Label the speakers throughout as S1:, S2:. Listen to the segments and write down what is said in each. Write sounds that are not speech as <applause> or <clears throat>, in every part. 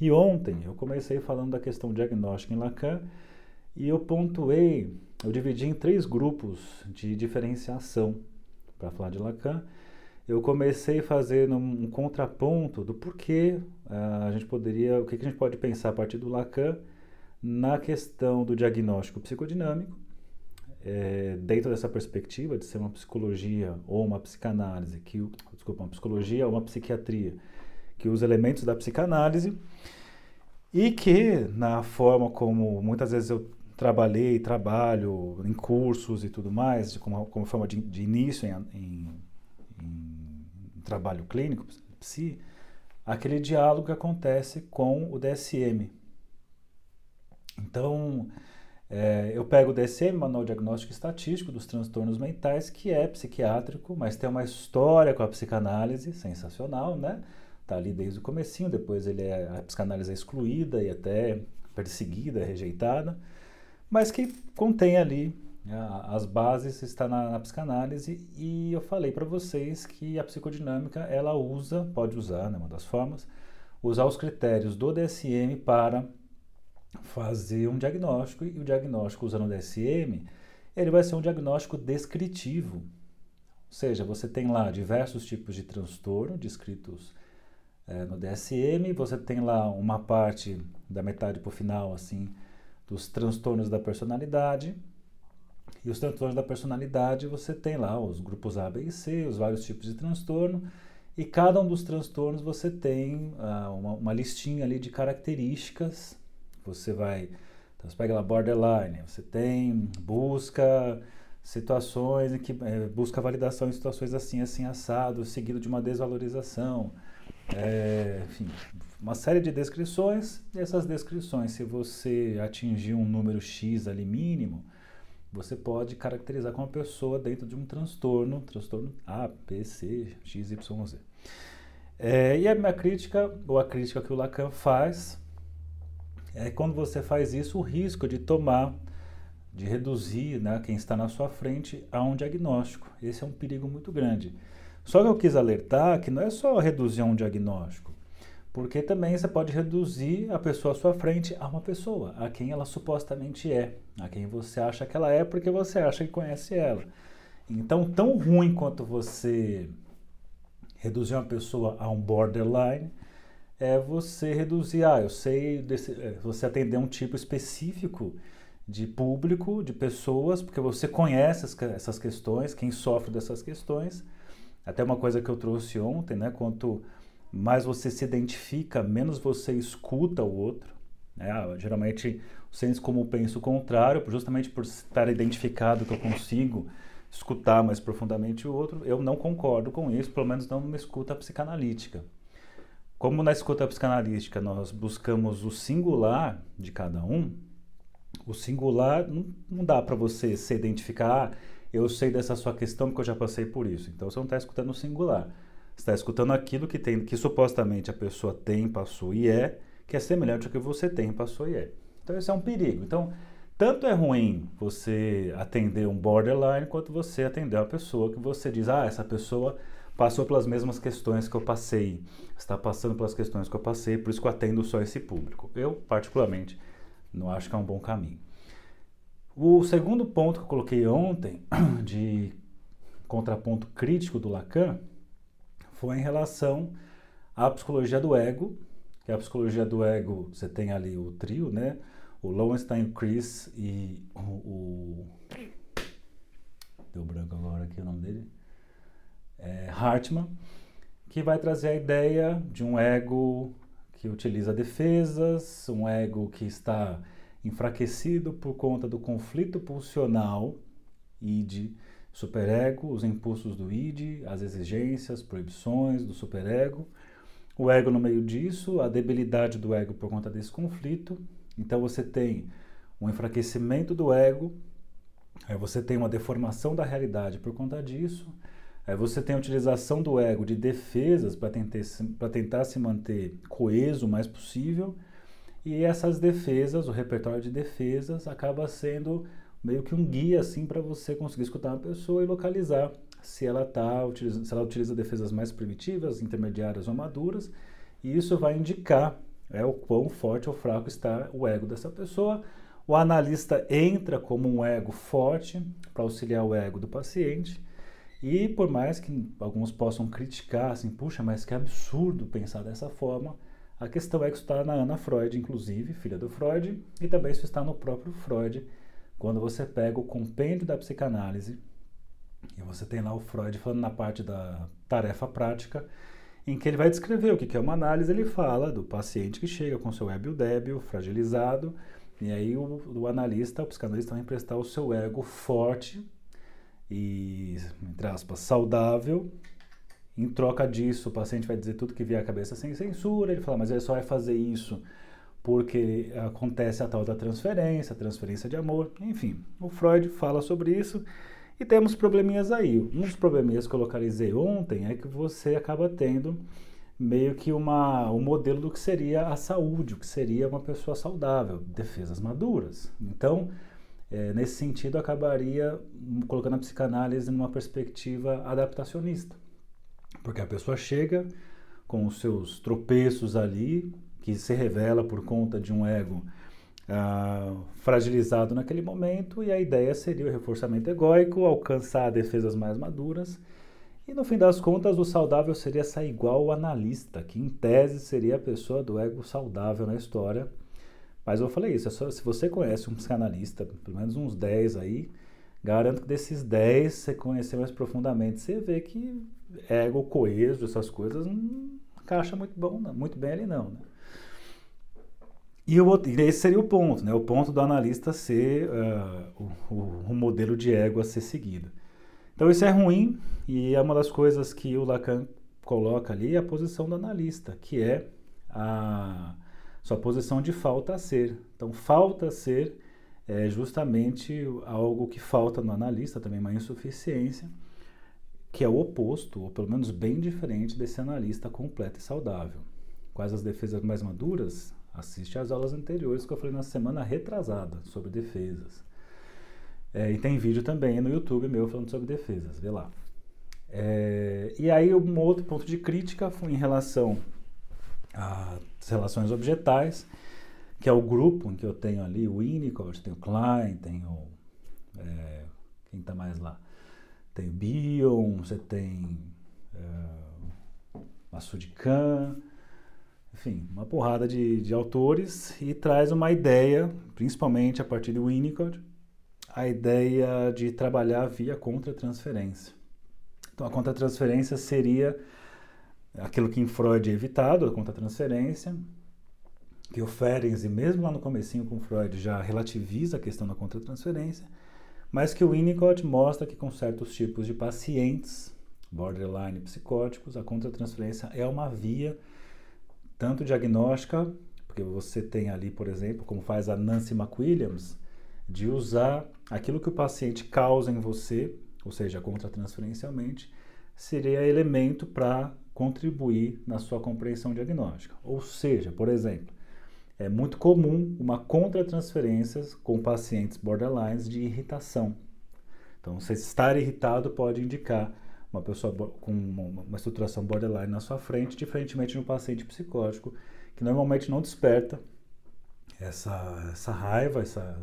S1: E ontem eu comecei falando da questão diagnóstica em Lacan e eu pontuei, eu dividi em três grupos de diferenciação para falar de Lacan. Eu comecei fazendo um contraponto do porquê uh, a gente poderia, o que, que a gente pode pensar a partir do Lacan na questão do diagnóstico psicodinâmico, é, dentro dessa perspectiva de ser uma psicologia ou uma psicanálise, que, desculpa, uma psicologia ou uma psiquiatria que usa elementos da psicanálise e que, na forma como muitas vezes eu trabalhei, trabalho em cursos e tudo mais, como, como forma de, de início em, em, em, trabalho clínico, psi, aquele diálogo que acontece com o DSM. Então, é, eu pego o DSM, Manual Diagnóstico Estatístico dos Transtornos Mentais, que é psiquiátrico, mas tem uma história com a psicanálise sensacional, né? Tá ali desde o comecinho, depois ele é, a psicanálise é excluída e até perseguida, rejeitada, mas que contém ali né, as bases, está na, na psicanálise e eu falei para vocês que a psicodinâmica ela usa, pode usar, né, uma das formas, usar os critérios do DSM para fazer um diagnóstico e o diagnóstico usando o DSM, ele vai ser um diagnóstico descritivo. Ou seja, você tem lá diversos tipos de transtorno descritos é, no DSM, você tem lá uma parte da metade para o final, assim, dos transtornos da personalidade. E os transtornos da personalidade, você tem lá os grupos A, B e C, os vários tipos de transtorno, e cada um dos transtornos você tem ah, uma, uma listinha ali de características você vai. Então você pega lá borderline, você tem busca situações em que é, busca validação em situações assim, assim, assado, seguido de uma desvalorização. É, enfim, uma série de descrições, e essas descrições, se você atingir um número X ali mínimo, você pode caracterizar como uma pessoa dentro de um transtorno, transtorno A, B, C, X, Y, Z. É, e a minha crítica, ou a crítica que o Lacan faz, é quando você faz isso, o risco de tomar, de reduzir né, quem está na sua frente a um diagnóstico. Esse é um perigo muito grande. Só que eu quis alertar que não é só reduzir um diagnóstico, porque também você pode reduzir a pessoa à sua frente a uma pessoa, a quem ela supostamente é, a quem você acha que ela é porque você acha que conhece ela. Então, tão ruim quanto você reduzir uma pessoa a um borderline, é você reduzir, ah, eu sei, desse, é, você atender um tipo específico de público, de pessoas, porque você conhece essas questões, quem sofre dessas questões. Até uma coisa que eu trouxe ontem, né? Quanto mais você se identifica, menos você escuta o outro. Né? Ah, geralmente, o senso penso o contrário, justamente por estar identificado que eu consigo escutar mais profundamente o outro, eu não concordo com isso, pelo menos não numa escuta psicanalítica. Como na escuta psicanalística nós buscamos o singular de cada um, o singular não, não dá para você se identificar, eu sei dessa sua questão porque eu já passei por isso. Então você não está escutando o singular. Você está escutando aquilo que tem, que supostamente a pessoa tem, passou e é, que é semelhante ao que você tem, passou e é. Então esse é um perigo. Então, tanto é ruim você atender um borderline quanto você atender uma pessoa que você diz, ah, essa pessoa passou pelas mesmas questões que eu passei, está passando pelas questões que eu passei, por isso que eu atendo só esse público. Eu, particularmente, não acho que é um bom caminho. O segundo ponto que eu coloquei ontem, <clears throat> de contraponto crítico do Lacan, foi em relação à psicologia do ego, que a psicologia do ego, você tem ali o trio, né? O Lowenstein, Chris e o, o... Deu branco agora aqui o nome dele é, Hartman, que vai trazer a ideia de um ego que utiliza defesas, um ego que está enfraquecido por conta do conflito pulsional id superego, os impulsos do id, as exigências, proibições do superego, o ego no meio disso, a debilidade do ego por conta desse conflito. Então você tem um enfraquecimento do ego, aí você tem uma deformação da realidade por conta disso, Aí você tem a utilização do ego de defesas para tentar, tentar se manter coeso o mais possível. E essas defesas, o repertório de defesas, acaba sendo meio que um guia assim para você conseguir escutar uma pessoa e localizar se ela tá se ela utiliza defesas mais primitivas, intermediárias ou maduras, e isso vai indicar é o quão forte ou fraco está o ego dessa pessoa. O analista entra como um ego forte para auxiliar o ego do paciente. E por mais que alguns possam criticar, assim, puxa, mas que absurdo pensar dessa forma, a questão é que isso está na Ana Freud, inclusive, filha do Freud, e também isso está no próprio Freud, quando você pega o compêndio da psicanálise, e você tem lá o Freud falando na parte da tarefa prática, em que ele vai descrever o que é uma análise, ele fala do paciente que chega com seu ego débil, fragilizado, e aí o, o analista, o psicanalista vai emprestar o seu ego forte e, entre aspas, saudável, em troca disso, o paciente vai dizer tudo que vier à cabeça sem censura. Ele fala, mas ele só vai fazer isso porque acontece a tal da transferência, transferência de amor. Enfim, o Freud fala sobre isso e temos probleminhas aí. Um dos probleminhas que eu localizei ontem é que você acaba tendo meio que uma, um modelo do que seria a saúde, o que seria uma pessoa saudável, defesas maduras. Então, é, nesse sentido, acabaria colocando a psicanálise numa perspectiva adaptacionista. Porque a pessoa chega com os seus tropeços ali, que se revela por conta de um ego ah, fragilizado naquele momento, e a ideia seria o reforçamento egóico, alcançar defesas mais maduras. E no fim das contas, o saudável seria sair igual o analista, que em tese seria a pessoa do ego saudável na história. Mas eu falei isso, é só, se você conhece um psicanalista, pelo menos uns 10 aí, garanto que desses 10 você conhecer mais profundamente, você vê que ego coeso, essas coisas, não encaixa muito, bom, muito bem ali não. Né? E, o, e esse seria o ponto, né? o ponto do analista ser uh, o, o, modelo de ego a ser seguido. Então isso é ruim e é uma das coisas que o Lacan coloca ali, a posição do analista, que é a sua posição de falta a ser. Então falta a ser é justamente algo que falta no analista, também uma insuficiência, que é o oposto, ou pelo menos bem diferente desse analista completo e saudável. Quais as defesas mais maduras? Assiste às aulas anteriores que eu falei na semana retrasada sobre defesas. É, e tem vídeo também no YouTube meu falando sobre defesas, vê lá. É, e aí um outro ponto de crítica foi em relação às relações objetais, que é o grupo que eu tenho ali o Winnicott, tem o Klein, tem o... É, quem está mais lá? tem Bion, você tem Massoud Khan, enfim, uma porrada de, de autores e traz uma ideia, principalmente a partir do Winnicott, a ideia de trabalhar via contra-transferência. Então, a contra-transferência seria aquilo que em Freud é evitado, a contra-transferência, que o Ferenczi, mesmo lá no comecinho com Freud, já relativiza a questão da contra-transferência, mas que o Winnicott mostra que com certos tipos de pacientes, borderline psicóticos, a contratransferência é uma via tanto diagnóstica, porque você tem ali, por exemplo, como faz a Nancy McWilliams, de usar aquilo que o paciente causa em você, ou seja, contratransferencialmente, seria elemento para contribuir na sua compreensão diagnóstica. Ou seja, por exemplo, é muito comum uma contratransferência com pacientes borderlines de irritação. Então, você estar irritado pode indicar uma pessoa com uma estruturação borderline na sua frente, diferentemente de um paciente psicótico, que normalmente não desperta essa, essa raiva essa,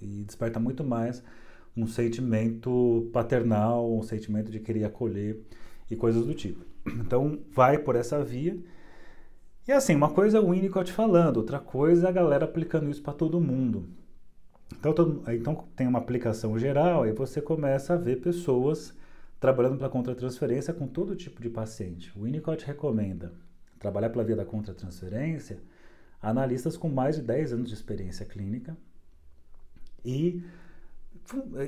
S1: e desperta muito mais um sentimento paternal, um sentimento de querer acolher e coisas do tipo. Então, vai por essa via e assim, uma coisa é o Winnicott falando, outra coisa é a galera aplicando isso para todo mundo. Então, todo, então tem uma aplicação geral e você começa a ver pessoas trabalhando pela contratransferência com todo tipo de paciente. O Winnicott recomenda trabalhar pela via da contratransferência analistas com mais de 10 anos de experiência clínica e,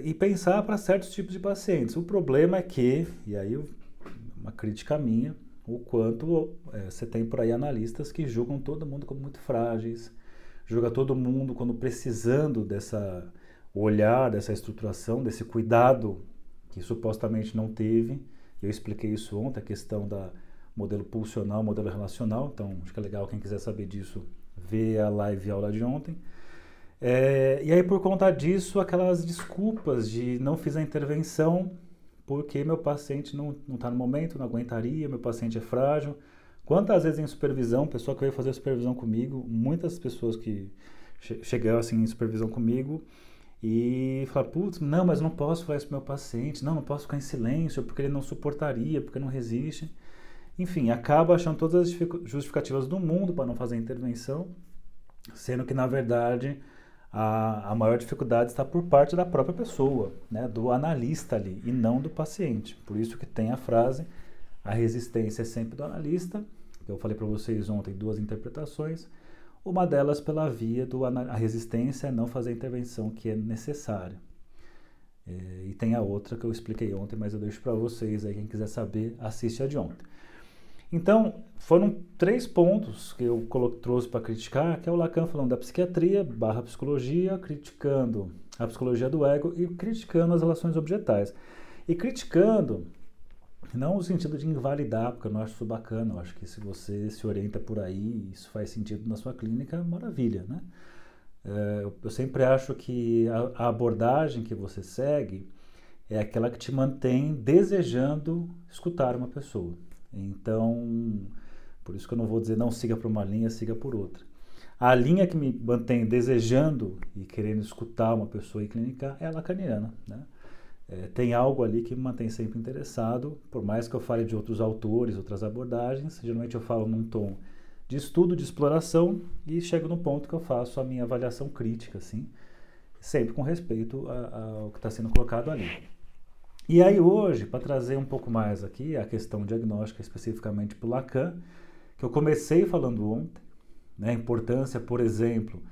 S1: e pensar para certos tipos de pacientes. O problema é que, e aí uma crítica minha, o quanto é, você tem por aí analistas que julgam todo mundo como muito frágeis, julga todo mundo quando precisando dessa olhar, dessa estruturação, desse cuidado que supostamente não teve. Eu expliquei isso ontem, a questão da modelo pulsional, modelo relacional. Então, acho que é legal quem quiser saber disso, ver a live aula de ontem. É, e aí, por conta disso, aquelas desculpas de não fiz a intervenção porque meu paciente não está no momento, não aguentaria, meu paciente é frágil, Quantas vezes em supervisão, pessoa que veio fazer supervisão comigo, muitas pessoas que che chegaram assim em supervisão comigo e falaram, putz, não, mas não posso falar isso pro meu paciente, não, não posso ficar em silêncio, porque ele não suportaria, porque não resiste. Enfim, acaba achando todas as justificativas do mundo para não fazer intervenção, sendo que, na verdade, a, a maior dificuldade está por parte da própria pessoa, né, do analista ali, e não do paciente. Por isso que tem a frase, a resistência é sempre do analista, eu falei para vocês ontem duas interpretações, uma delas pela via do a resistência é não fazer a intervenção que é necessária. É, e tem a outra que eu expliquei ontem, mas eu deixo para vocês aí, quem quiser saber, assiste a de ontem. Então, foram três pontos que eu trouxe para criticar, que é o Lacan falando da psiquiatria barra psicologia, criticando a psicologia do ego e criticando as relações objetais. E criticando, não no sentido de invalidar, porque eu não acho isso bacana, eu acho que se você se orienta por aí, isso faz sentido na sua clínica, maravilha, né? É, eu, sempre acho que a abordagem que você segue é aquela que te mantém desejando escutar uma pessoa. Então, por isso que eu não vou dizer não siga por uma linha, siga por outra. A linha que me mantém desejando e querendo escutar uma pessoa e clinicar é a lacaniana. Né? É, tem algo ali que me mantém sempre interessado, por mais que eu fale de outros autores, outras abordagens, geralmente eu falo num tom de estudo, de exploração e chego no ponto que eu faço a minha avaliação crítica, assim, sempre com respeito ao que está sendo colocado ali. E aí hoje, para trazer um pouco mais aqui a questão diagnóstica especificamente para o Lacan, que eu comecei falando ontem, né, a importância, por exemplo,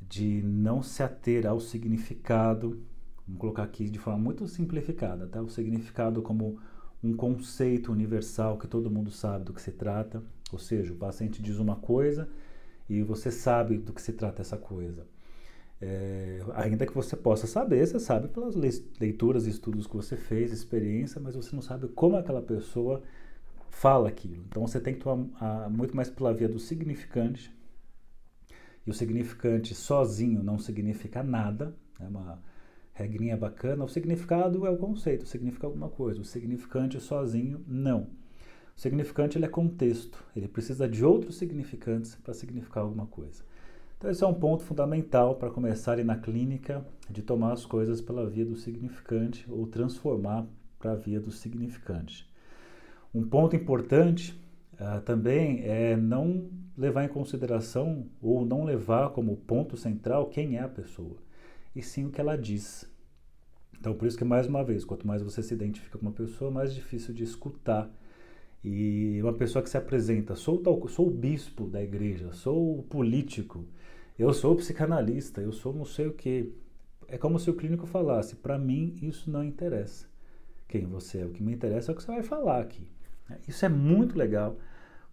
S1: de não se ater ao significado, vamos colocar aqui de forma muito simplificada, tá? o significado como um conceito universal que todo mundo sabe do que se trata, ou seja, o paciente diz uma coisa e você sabe do que se trata essa coisa. É, ainda que você possa saber, você sabe pelas leituras e estudos que você fez, experiência, mas você não sabe como aquela pessoa fala aquilo. Então você tem que tomar a, muito mais pela via do significante. E o significante sozinho não significa nada, é uma regrinha bacana. O significado é o conceito, significa alguma coisa. O significante sozinho, não. O significante ele é contexto, ele precisa de outros significantes para significar alguma coisa. Então, esse é um ponto fundamental para começar na clínica de tomar as coisas pela via do significante ou transformar para a via do significante. Um ponto importante uh, também é não levar em consideração ou não levar como ponto central quem é a pessoa, e sim o que ela diz. Então, por isso que, mais uma vez, quanto mais você se identifica com uma pessoa, mais difícil de escutar. E uma pessoa que se apresenta, sou, tal, sou o bispo da igreja, sou o político, eu sou psicanalista, eu sou não sei o que. É como se o clínico falasse: para mim isso não interessa. Quem você é? O que me interessa é o que você vai falar aqui. Isso é muito legal,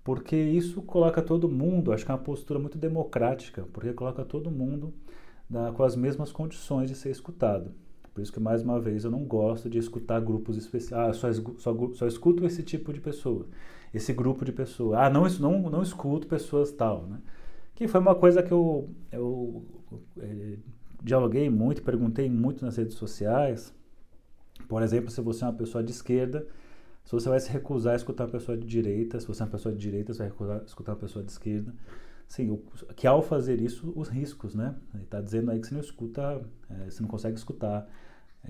S1: porque isso coloca todo mundo, acho que é uma postura muito democrática, porque coloca todo mundo na, com as mesmas condições de ser escutado. Por isso que, mais uma vez, eu não gosto de escutar grupos especiais. Ah, só, só, só escuto esse tipo de pessoa, esse grupo de pessoas. Ah, não, não, não escuto pessoas tal, né? Que foi uma coisa que eu, eu, é, dialoguei muito, perguntei muito nas redes sociais. Por exemplo, se você é uma pessoa de esquerda, se você vai se recusar a escutar uma pessoa de direita, se você é uma pessoa de direita, você vai recusar a escutar uma pessoa de esquerda. Sim, o, que ao fazer isso, os riscos, né? Ele está dizendo aí que você não escuta, é, você não consegue escutar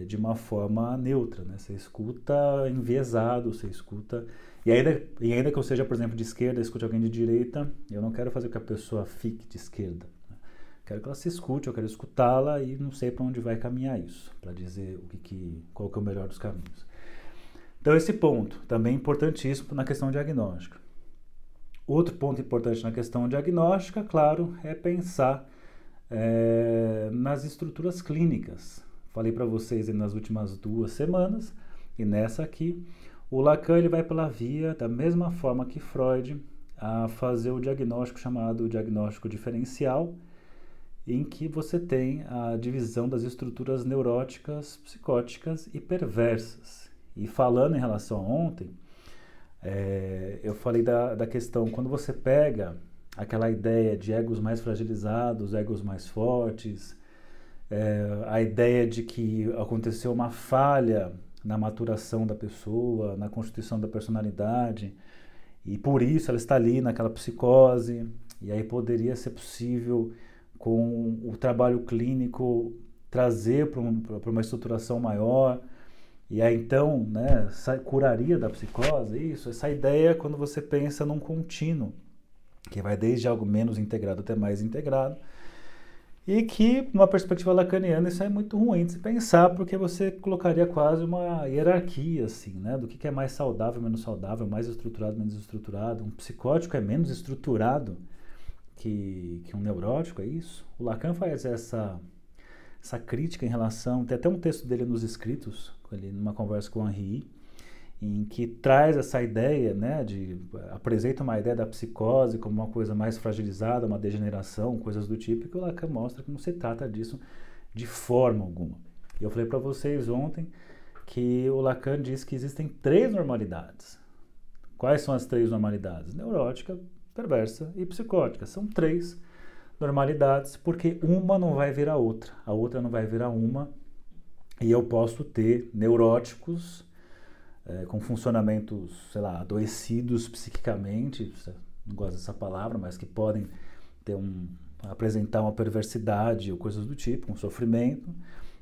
S1: de uma forma neutra, né? Você escuta enviesado, você escuta e ainda, e ainda que eu seja, por exemplo, de esquerda, escute alguém de direita, eu não quero fazer que a pessoa fique de esquerda. Né? Quero que ela se escute, eu quero escutá-la e não sei para onde vai caminhar isso, para dizer o que, que, qual que é o melhor dos caminhos. Então, esse ponto também é importantíssimo na questão diagnóstica. Outro ponto importante na questão diagnóstica, claro, é pensar é, nas estruturas clínicas. Falei para vocês nas últimas duas semanas e nessa aqui o Lacan ele vai pela via, da mesma forma que Freud, a fazer o diagnóstico chamado diagnóstico diferencial, em que você tem a divisão das estruturas neuróticas, psicóticas e perversas. E falando em relação a ontem, é, eu falei da, da questão, quando você pega aquela ideia de egos mais fragilizados, egos mais fortes, é, a ideia de que aconteceu uma falha na maturação da pessoa, na constituição da personalidade, e por isso ela está ali naquela psicose, e aí poderia ser possível, com o trabalho clínico, trazer para um, uma estruturação maior, e aí então né, curaria da psicose, isso, essa ideia quando você pensa num contínuo, que vai desde algo menos integrado até mais integrado, e que, numa perspectiva lacaniana, isso é muito ruim de se pensar, porque você colocaria quase uma hierarquia, assim, né? Do que, é mais saudável, menos saudável, mais estruturado, menos estruturado. Um psicótico é menos estruturado que, que um neurótico, é isso? O Lacan faz essa, essa crítica em relação... Tem até um texto dele nos escritos, ali, numa conversa com o Henri, em que traz essa ideia, né, de apresenta uma ideia da psicose como uma coisa mais fragilizada, uma degeneração, coisas do tipo, e que o Lacan mostra que não se trata disso de forma alguma. Eu falei para vocês ontem que o Lacan diz que existem três normalidades. Quais são as três normalidades? Neurótica, perversa e psicótica. São três normalidades, porque uma não vai vir a outra, a outra não vai vir a uma, e eu posso ter neuróticos é, com funcionamentos, sei lá, adoecidos psiquicamente, não gosto dessa palavra, mas que podem ter um, apresentar uma perversidade ou coisas do tipo, um sofrimento.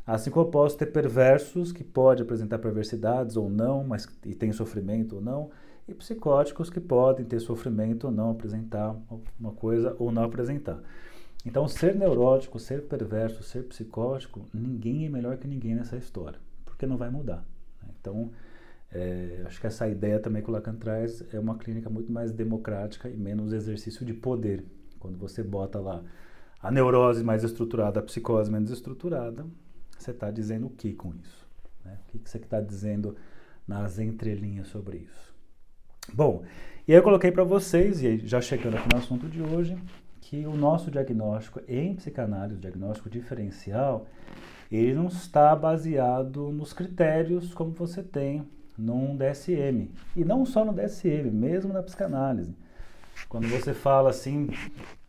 S1: Assim como eu posso ter perversos que podem apresentar perversidades ou não, mas e tem sofrimento ou não, e psicóticos que podem ter sofrimento ou não, apresentar uma coisa ou não apresentar. Então, ser neurótico, ser perverso, ser psicótico, ninguém é melhor que ninguém nessa história, porque não vai mudar. Né? Então, é, acho que essa ideia também que o Lacan traz é uma clínica muito mais democrática e menos exercício de poder. Quando você bota lá a neurose mais estruturada, a psicose menos estruturada, você está dizendo o que com isso? Né? O que, que você está dizendo nas entrelinhas sobre isso? Bom, e aí eu coloquei para vocês, e já chegando aqui no assunto de hoje, que o nosso diagnóstico em psicanálise, o diagnóstico diferencial, ele não está baseado nos critérios como você tem num DSM. E não só no DSM, mesmo na psicanálise. Quando você fala assim,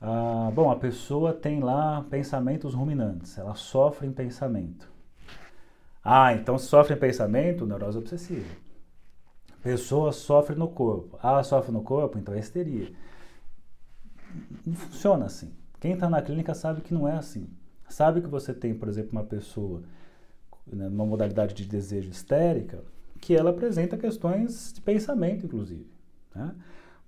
S1: ah, bom, a pessoa tem lá pensamentos ruminantes, ela sofre em pensamento. Ah, então sofre em pensamento, neurose obsessiva. Pessoa sofre no corpo. Ah, sofre no corpo, então é histeria. Não funciona assim. Quem está na clínica sabe que não é assim. Sabe que você tem, por exemplo, uma pessoa né, numa modalidade de desejo histérica, que ela apresenta questões de pensamento, inclusive. Né?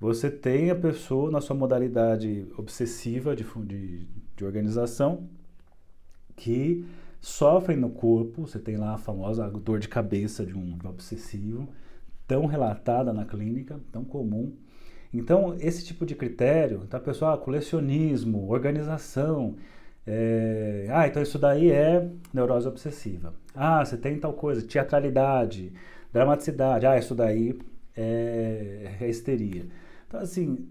S1: Você tem a pessoa na sua modalidade obsessiva de, de, de organização que sofrem no corpo, você tem lá a famosa dor de cabeça de um, obsessivo, tão relatada na clínica, tão comum. Então, esse tipo de critério, então a pessoa, ah, colecionismo, organização, é, ah, então isso daí é neurose obsessiva. Ah, você tem tal coisa, teatralidade, Dramaticidade, ah, isso daí é, é histeria. Então, assim,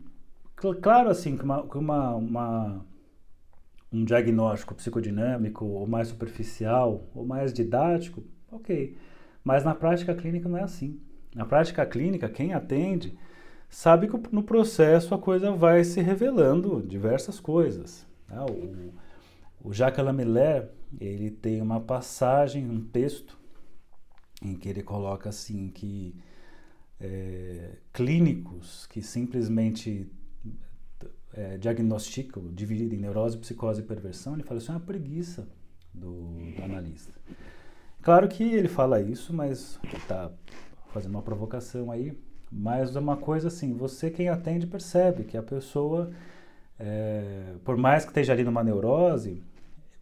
S1: cl claro assim que, uma, que uma, uma, um diagnóstico psicodinâmico ou mais superficial ou mais didático, ok. Mas na prática clínica não é assim. Na prática clínica, quem atende sabe que no processo a coisa vai se revelando diversas coisas. Né? O, o Jacques Lamelaire, ele tem uma passagem, um texto em que ele coloca assim que é, clínicos que simplesmente é, diagnosticam, dividem neurose, psicose e perversão, ele fala isso é uma preguiça do, do analista. Claro que ele fala isso, mas está fazendo uma provocação aí, mas é uma coisa assim, você quem atende percebe que a pessoa, é, por mais que esteja ali numa neurose,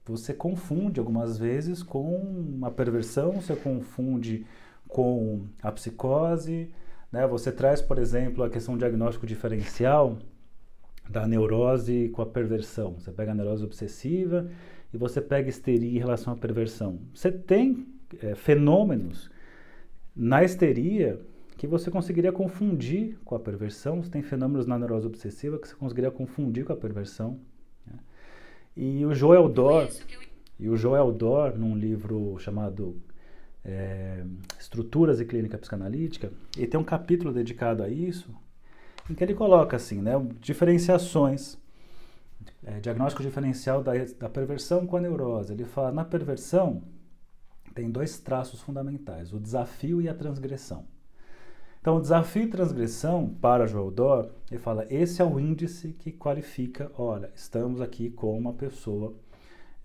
S1: você confunde algumas vezes com uma perversão, você confunde com a psicose, né? Você traz, por exemplo, a questão diagnóstico diferencial da neurose com a perversão. Você pega a neurose obsessiva e você pega histeria em relação à perversão. Você tem é, fenômenos na histeria que você conseguiria confundir com a perversão. Você tem fenômenos na neurose obsessiva que você conseguiria confundir com a perversão. E o Joel Dor, e o Joel Dor, num livro chamado é, Estruturas e Clínica Psicanalítica, ele tem um capítulo dedicado a isso, em que ele coloca assim, né, diferenciações, é, diagnóstico diferencial da, da perversão com a neurose. Ele fala, na perversão tem dois traços fundamentais, o desafio e a transgressão. Então, desafio e transgressão para Joel Dor, ele fala, esse é o índice que qualifica, olha, estamos aqui com uma pessoa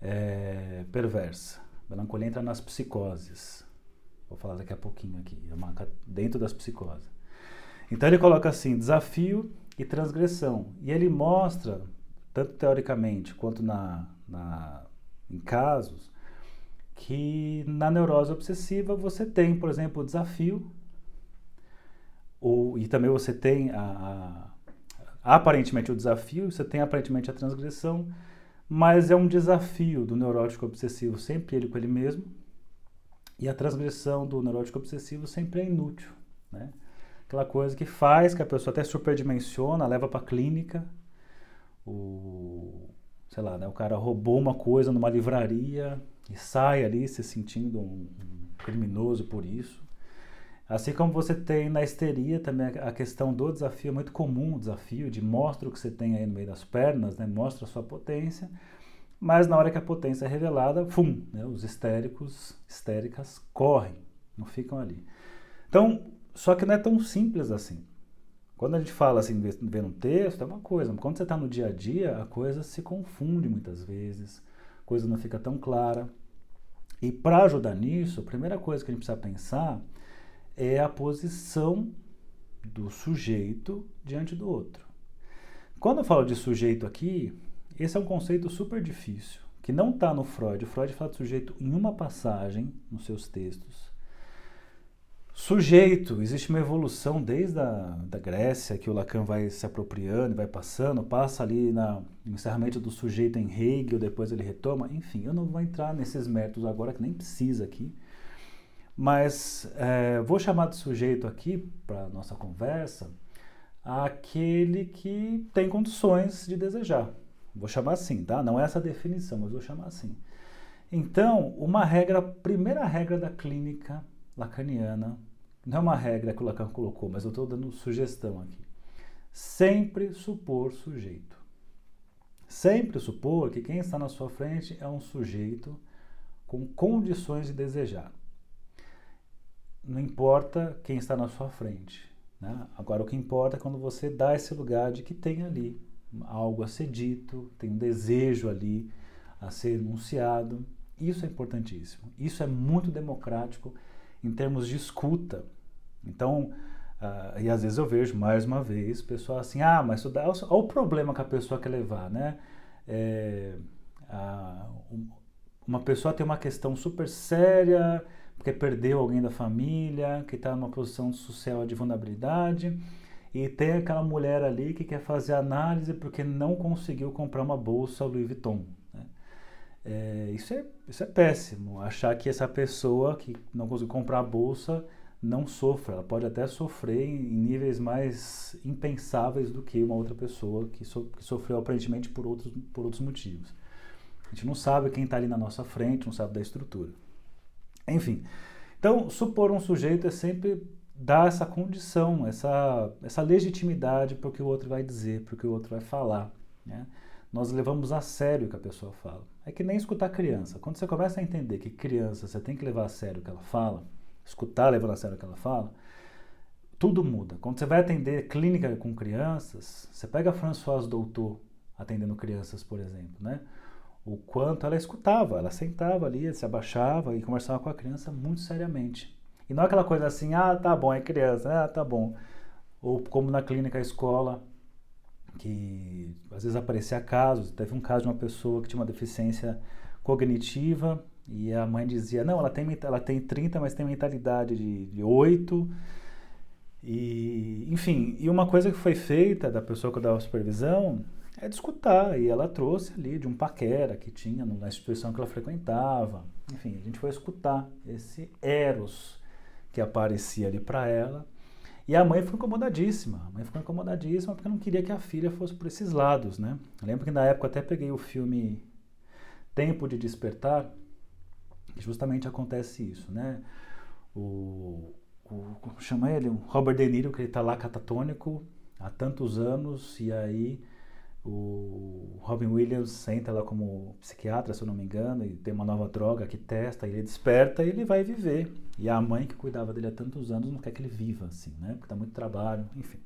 S1: é, perversa. Melancolia entra nas psicoses. Vou falar daqui a pouquinho aqui, é dentro das psicoses. Então ele coloca assim, desafio e transgressão. E ele mostra, tanto teoricamente quanto na, na, em casos, que na neurose obsessiva você tem, por exemplo, o desafio, e também você tem a, a, aparentemente o desafio, você tem aparentemente a transgressão, mas é um desafio do neurótico obsessivo sempre ele com ele mesmo, e a transgressão do neurótico obsessivo sempre é inútil, né? Aquela coisa que faz que a pessoa até superdimensiona, leva para a clínica, o, sei lá, né, o cara roubou uma coisa numa livraria e sai ali se sentindo um, um criminoso por isso. Assim como você tem na histeria também a questão do desafio, é muito comum o desafio de mostra o que você tem aí no meio das pernas, né? mostra a sua potência, mas na hora que a potência é revelada, fum, né? os histéricos, histéricas correm, não ficam ali. Então, só que não é tão simples assim. Quando a gente fala assim, vendo um texto, é uma coisa, mas quando você está no dia a dia, a coisa se confunde muitas vezes, a coisa não fica tão clara. E para ajudar nisso, a primeira coisa que a gente precisa pensar é a posição do sujeito diante do outro. Quando eu falo de sujeito aqui, esse é um conceito super difícil, que não está no Freud. O Freud fala de sujeito em uma passagem nos seus textos. Sujeito, existe uma evolução desde a da Grécia, que o Lacan vai se apropriando, vai passando, passa ali na, no encerramento do sujeito em Hegel, depois ele retoma, enfim, eu não vou entrar nesses métodos agora, que nem precisa aqui, mas é, vou chamar de sujeito aqui, para nossa conversa, aquele que tem condições de desejar. Vou chamar assim, tá? Não é essa definição, mas vou chamar assim. Então, uma regra, primeira regra da clínica lacaniana não é uma regra que o Lacan colocou, mas eu estou dando sugestão aqui. Sempre supor sujeito. Sempre supor que quem está na sua frente é um sujeito com condições de desejar. Não importa quem está na sua frente. Né? Agora, o que importa é quando você dá esse lugar de que tem ali algo a ser dito, tem um desejo ali a ser enunciado. Isso é importantíssimo. Isso é muito democrático em termos de escuta. Então, uh, e às vezes eu vejo mais uma vez pessoal assim, ah, mas isso dá, olha o problema que a pessoa quer levar, né? É, uh, uma pessoa tem uma questão super séria, porque perdeu alguém da família, que está numa posição social de vulnerabilidade, e tem aquela mulher ali que quer fazer análise porque não conseguiu comprar uma bolsa Louis Vuitton. É, isso, é, isso é péssimo. Achar que essa pessoa que não conseguiu comprar a bolsa não sofra. Ela pode até sofrer em, níveis mais impensáveis do que uma outra pessoa que, so, que sofreu aparentemente por outros, por outros motivos. A gente não sabe quem está ali na nossa frente, não sabe da estrutura. Enfim, então supor um sujeito é sempre dar essa condição, essa, essa legitimidade para o que o outro vai dizer, para o que o outro vai falar. Né? nós levamos a sério o que a pessoa fala. É que nem escutar criança. Quando você começa a entender que criança você tem que levar a sério o que ela fala, escutar levando a sério o que ela fala, tudo muda. Quando você vai atender clínica com crianças, você pega a Françoise Doutor atendendo crianças, por exemplo, né? O quanto ela escutava, ela sentava ali, se abaixava e conversava com a criança muito seriamente. E não é aquela coisa assim, ah, tá bom, é criança, ah, tá bom. Ou como na clínica escola, que às vezes aparecia casos, teve um caso de uma pessoa que tinha uma deficiência cognitiva e a mãe dizia, não, ela tem, ela tem 30, mas tem mentalidade de, de 8. E, enfim, e uma coisa que foi feita da pessoa que dava supervisão é de escutar, e ela trouxe ali de um paquera que tinha na instituição que ela frequentava. Enfim, a gente foi escutar esse eros que aparecia ali para ela e a mãe ficou incomodadíssima. A mãe ficou incomodadíssima porque não queria que a filha fosse por esses lados, né? Eu lembro que na época até peguei o filme Tempo de Despertar, que justamente acontece isso, né? O, o como chama ele? O Robert De Niro, que ele está lá catatônico há tantos anos e aí o Robin Williams senta lá como psiquiatra, se eu não me engano, e tem uma nova droga que testa, ele desperta e ele vai viver. E a mãe que cuidava dele há tantos anos não quer que ele viva assim, né? Porque tá muito trabalho, enfim.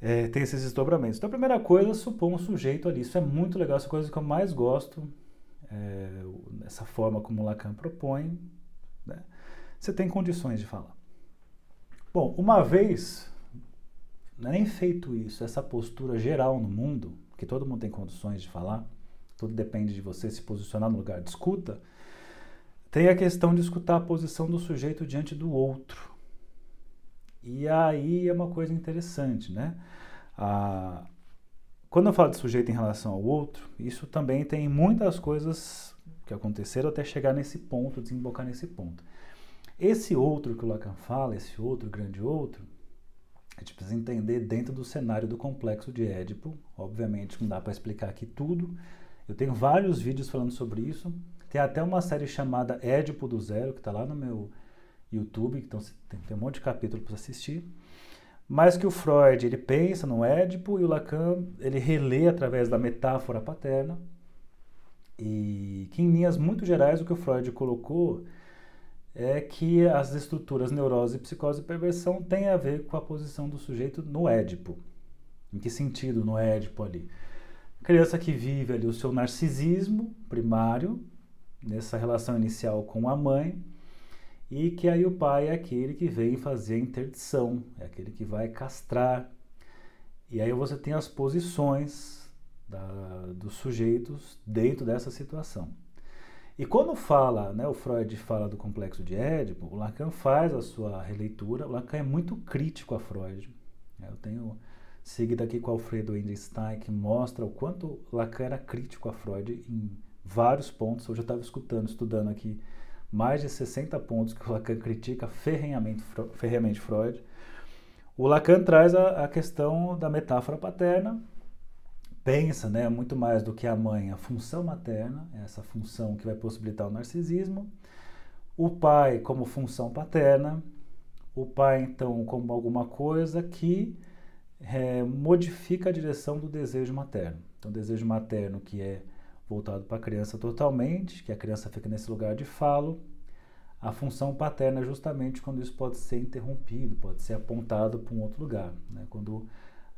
S1: É, tem esses desdobramentos. Então, a primeira coisa, supor um sujeito ali. Isso é muito legal, essa coisa que eu mais gosto, é, essa forma como Lacan propõe. Né? Você tem condições de falar. Bom, uma vez não é nem feito isso, essa postura geral no mundo, que todo mundo tem condições de falar, tudo depende de você se posicionar no lugar de escuta, tem a questão de escutar a posição do sujeito diante do outro. E aí é uma coisa interessante, né? Ah, quando eu falo de sujeito em relação ao outro, isso também tem muitas coisas que aconteceram até chegar nesse ponto, desembocar nesse ponto. Esse outro que o Lacan fala, esse outro grande outro, a gente precisa entender dentro do cenário do complexo de Édipo. Obviamente não dá para explicar aqui tudo. Eu tenho vários vídeos falando sobre isso. Tem até uma série chamada Édipo do Zero, que está lá no meu YouTube, então tem, tem um monte de capítulo para assistir. Mas que o Freud ele pensa no Édipo e o Lacan ele relê através da metáfora paterna. E que em linhas muito gerais o que o Freud colocou é que as estruturas neurose, psicose e perversão têm a ver com a posição do sujeito no Édipo. Em que sentido no Édipo ali? Criança que vive ali o seu narcisismo primário, nessa relação inicial com a mãe, e que aí o pai é aquele que vem fazer a interdição, é aquele que vai castrar. E aí você tem as posições da, dos sujeitos dentro dessa situação. E quando fala, né, o Freud fala do complexo de Édipo, o Lacan faz a sua releitura. O Lacan é muito crítico a Freud. Eu tenho seguido aqui com Alfredo Einstein, que mostra o quanto Lacan era crítico a Freud em vários pontos. Eu estava escutando, estudando aqui mais de 60 pontos que o Lacan critica ferrenhamente, ferrenhamente Freud. O Lacan traz a, a questão da metáfora paterna, pensa né, muito mais do que a mãe, a função materna, essa função que vai possibilitar o narcisismo, o pai como função paterna, o pai então como alguma coisa que é, modifica a direção do desejo materno. Então, o desejo materno que é voltado para a criança totalmente, que a criança fica nesse lugar de falo, a função paterna é justamente quando isso pode ser interrompido, pode ser apontado para um outro lugar, né? quando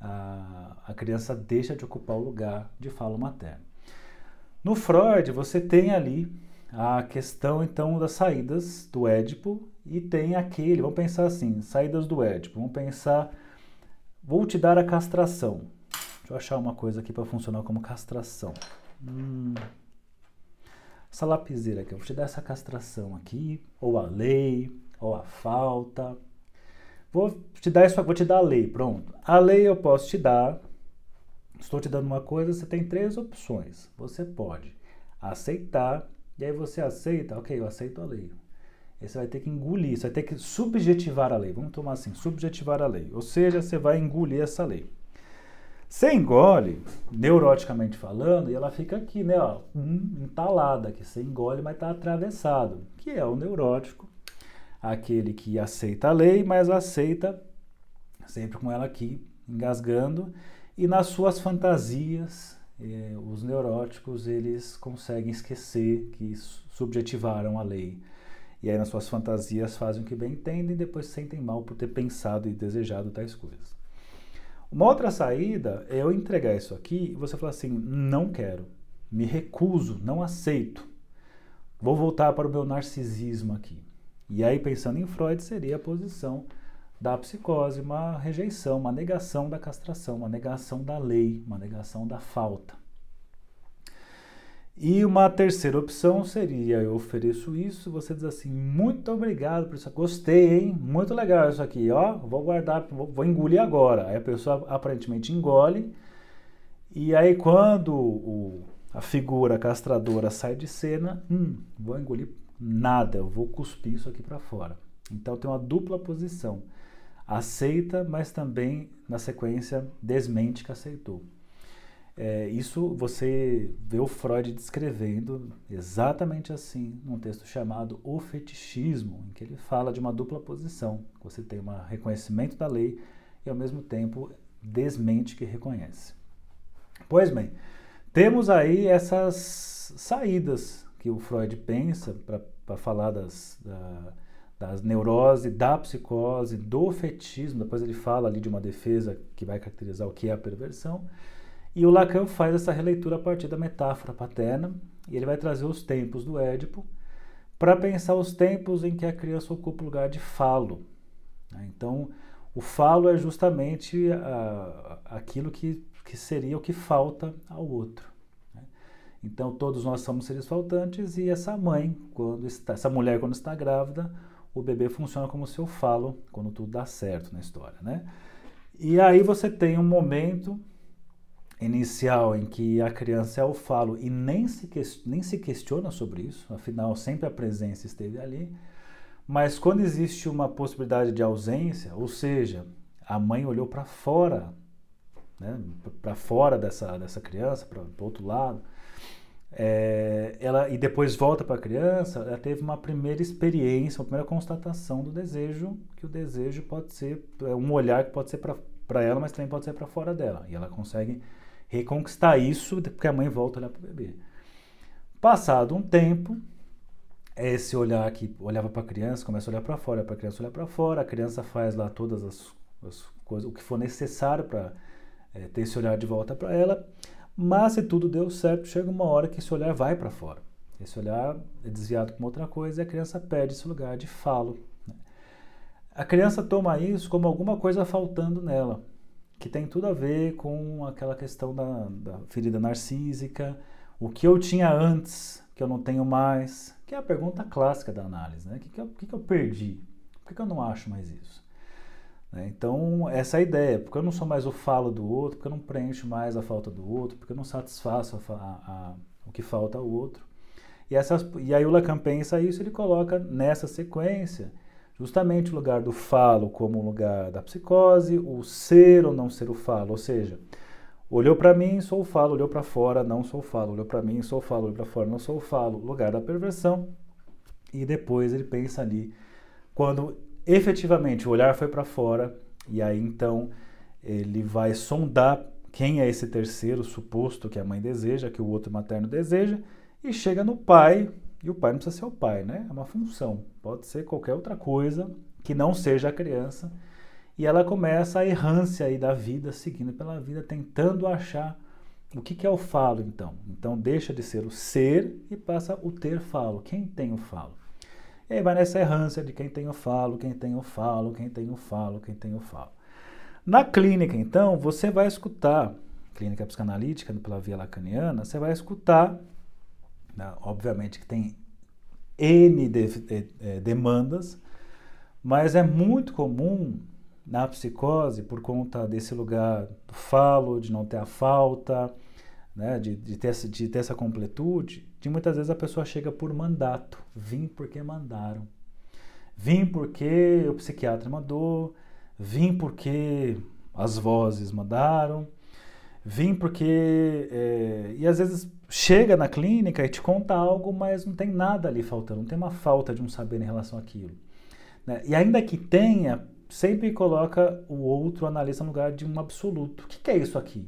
S1: a, criança deixa de ocupar o lugar de falo materno. No Freud, você tem ali a questão então das saídas do Édipo e tem aquele, vamos pensar assim, saídas do Édipo, vamos pensar, vou te dar a castração. Deixa eu achar uma coisa aqui para funcionar como castração. Hum, essa lapiseira aqui, eu vou te dar essa castração aqui, ou a lei, ou a falta, Vou te dar isso, vou te dar a lei, pronto. A lei eu posso te dar. Estou te dando uma coisa, você tem três opções. Você pode aceitar, e aí você aceita, ok, eu aceito a lei. Aí você vai ter que engolir, você vai ter que subjetivar a lei. Vamos tomar assim, subjetivar a lei. Ou seja, você vai engolir essa lei. Você engole, neuroticamente falando, e ela fica aqui, né, ó, entalada, que você engole, mas está atravessado, que é o neurótico aquele que aceita a lei, mas aceita sempre com ela aqui engasgando e nas suas fantasias eh, os neuróticos eles conseguem esquecer que subjetivaram a lei e aí nas suas fantasias fazem o que bem entendem e depois se sentem mal por ter pensado e desejado tais coisas. Uma outra saída é eu entregar isso aqui e você falar assim: não quero, me recuso, não aceito, vou voltar para o meu narcisismo aqui. E aí, pensando em Freud, seria a posição da psicose, uma rejeição, uma negação da castração, uma negação da lei, uma negação da falta. E uma terceira opção seria: eu ofereço isso, você diz assim, muito obrigado por isso, gostei, hein? Muito legal isso aqui, ó, vou guardar, vou, engolir agora. Aí a pessoa aparentemente engole, e aí quando o, a figura castradora sai de cena, hum, vou engolir nada, eu vou cuspir isso aqui para fora. Então tem uma dupla posição. Aceita, mas também na sequência desmente que aceitou. É, isso você vê o Freud descrevendo exatamente assim num texto chamado O Fetichismo, em que ele fala de uma dupla posição. Você tem um reconhecimento da lei e ao mesmo tempo desmente que reconhece. Pois bem, temos aí essas saídas que o Freud pensa para falar das, da, das neuroses, da psicose, do fetismo. Depois ele fala ali de uma defesa que vai caracterizar o que é a perversão. E o Lacan faz essa releitura a partir da metáfora paterna e ele vai trazer os tempos do Édipo para pensar os tempos em que a criança ocupa o lugar de falo. Né? Então, o falo é justamente aquilo que, que seria o que falta ao outro. Então, todos nós somos seres faltantes e essa mãe, quando está, essa mulher, quando está grávida, o bebê funciona como seu falo quando tudo dá certo na história. Né? E aí você tem um momento inicial em que a criança é o falo e nem se, nem se questiona sobre isso, afinal, sempre a presença esteve ali. Mas quando existe uma possibilidade de ausência, ou seja, a mãe olhou para fora, né, para fora dessa, dessa criança, para o outro lado, é, ela e depois volta para a criança, ela teve uma primeira experiência, uma primeira constatação do desejo, que o desejo pode ser é um olhar que pode ser para ela, mas também pode ser para fora dela. E ela consegue reconquistar isso porque a mãe volta a olhar para o bebê. Passado um tempo, esse olhar que olhava para a criança começa a olhar para fora, para a criança olhar para fora, a criança faz lá todas as, as coisas, o que for necessário para é, ter esse olhar de volta para ela, mas se tudo deu certo, chega uma hora que esse olhar vai para fora. Esse olhar é desviado para outra coisa e a criança perde esse lugar de falo. Né? A criança toma isso como alguma coisa faltando nela que tem tudo a ver com aquela questão da, da ferida narcísica, o que eu tinha antes, que eu não tenho mais, que é a pergunta clássica da análise, né? O que, que, eu, que, que eu perdi? Por que, que eu não acho mais isso? Né? Então, essa é a ideia, porque eu não sou mais o falo do outro, porque eu não preencho mais a falta do outro, porque eu não satisfaço a, a, a, o que falta ao outro. E, essas, e aí o Lacan pensa isso, ele coloca nessa sequência justamente o lugar do falo como o lugar da psicose, o ser ou não ser o falo, ou seja, olhou para mim, sou o falo, olhou para fora, não sou o falo, olhou para mim, sou o falo, olhou para fora, não sou o falo, lugar da perversão. E depois ele pensa ali quando efetivamente o olhar foi para fora e aí então ele vai sondar quem é esse terceiro suposto que a mãe deseja, que o outro materno deseja, e chega no pai, e o pai não precisa ser o pai, né? É uma função. Pode ser qualquer outra coisa que não seja a criança. E ela começa a errância aí da vida, seguindo pela vida, tentando achar o que, que é o falo, então. Então deixa de ser o ser e passa o ter falo. Quem tem o falo? E aí vai nessa errância de quem tem o falo, quem tem o falo, quem tem o falo, quem tem o falo. Na clínica, então, você vai escutar, clínica psicanalítica pela via lacaniana, você vai escutar né? Obviamente que tem N de, de, de, demandas, mas é muito comum na psicose, por conta desse lugar do falo, de não ter a falta, né, de, de, ter, essa, de ter essa completude, de muitas vezes a pessoa chega por mandato. Vim porque mandaram. Vim porque o psiquiatra mandou. Vim porque as vozes mandaram. Vim porque. É, e às vezes chega na clínica e te conta algo, mas não tem nada ali faltando, não tem uma falta de um saber em relação àquilo. Né? E ainda que tenha, sempre coloca o outro analista no lugar de um absoluto. O que, que é isso aqui?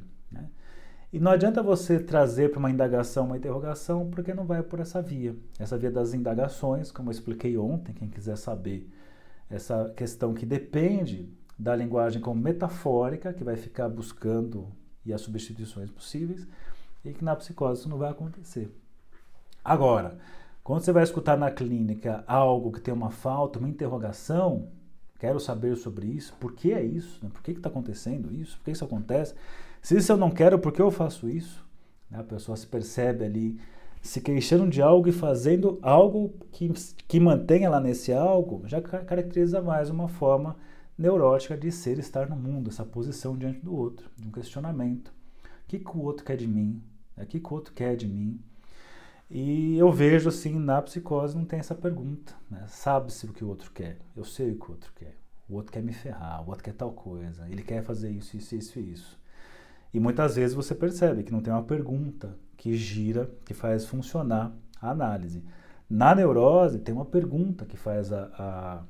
S1: E não adianta você trazer para uma indagação uma interrogação, porque não vai por essa via. Essa via das indagações, como eu expliquei ontem, quem quiser saber, essa questão que depende da linguagem como metafórica, que vai ficar buscando e as substituições possíveis, e que na psicose isso não vai acontecer. Agora, quando você vai escutar na clínica algo que tem uma falta, uma interrogação, quero saber sobre isso, por que é isso? Né? Por que está acontecendo isso? Por que isso acontece? Se isso eu não quero, por que eu faço isso? Né? A pessoa se percebe ali se queixando de algo e fazendo algo que, que mantenha lá nesse algo, já caracteriza mais uma forma neurótica de ser estar no mundo, essa posição diante do outro, de um questionamento. O que, que o outro quer de mim? O que, que o outro quer de mim? E eu vejo assim, na psicose não tem essa pergunta. Né? Sabe-se o que o outro quer. Eu sei o que o outro quer. O outro quer me ferrar, o outro quer tal coisa. Ele quer fazer isso, isso, isso isso. E muitas vezes você percebe que não tem uma pergunta que gira, que faz funcionar a análise. Na neurose tem uma pergunta que faz a, a,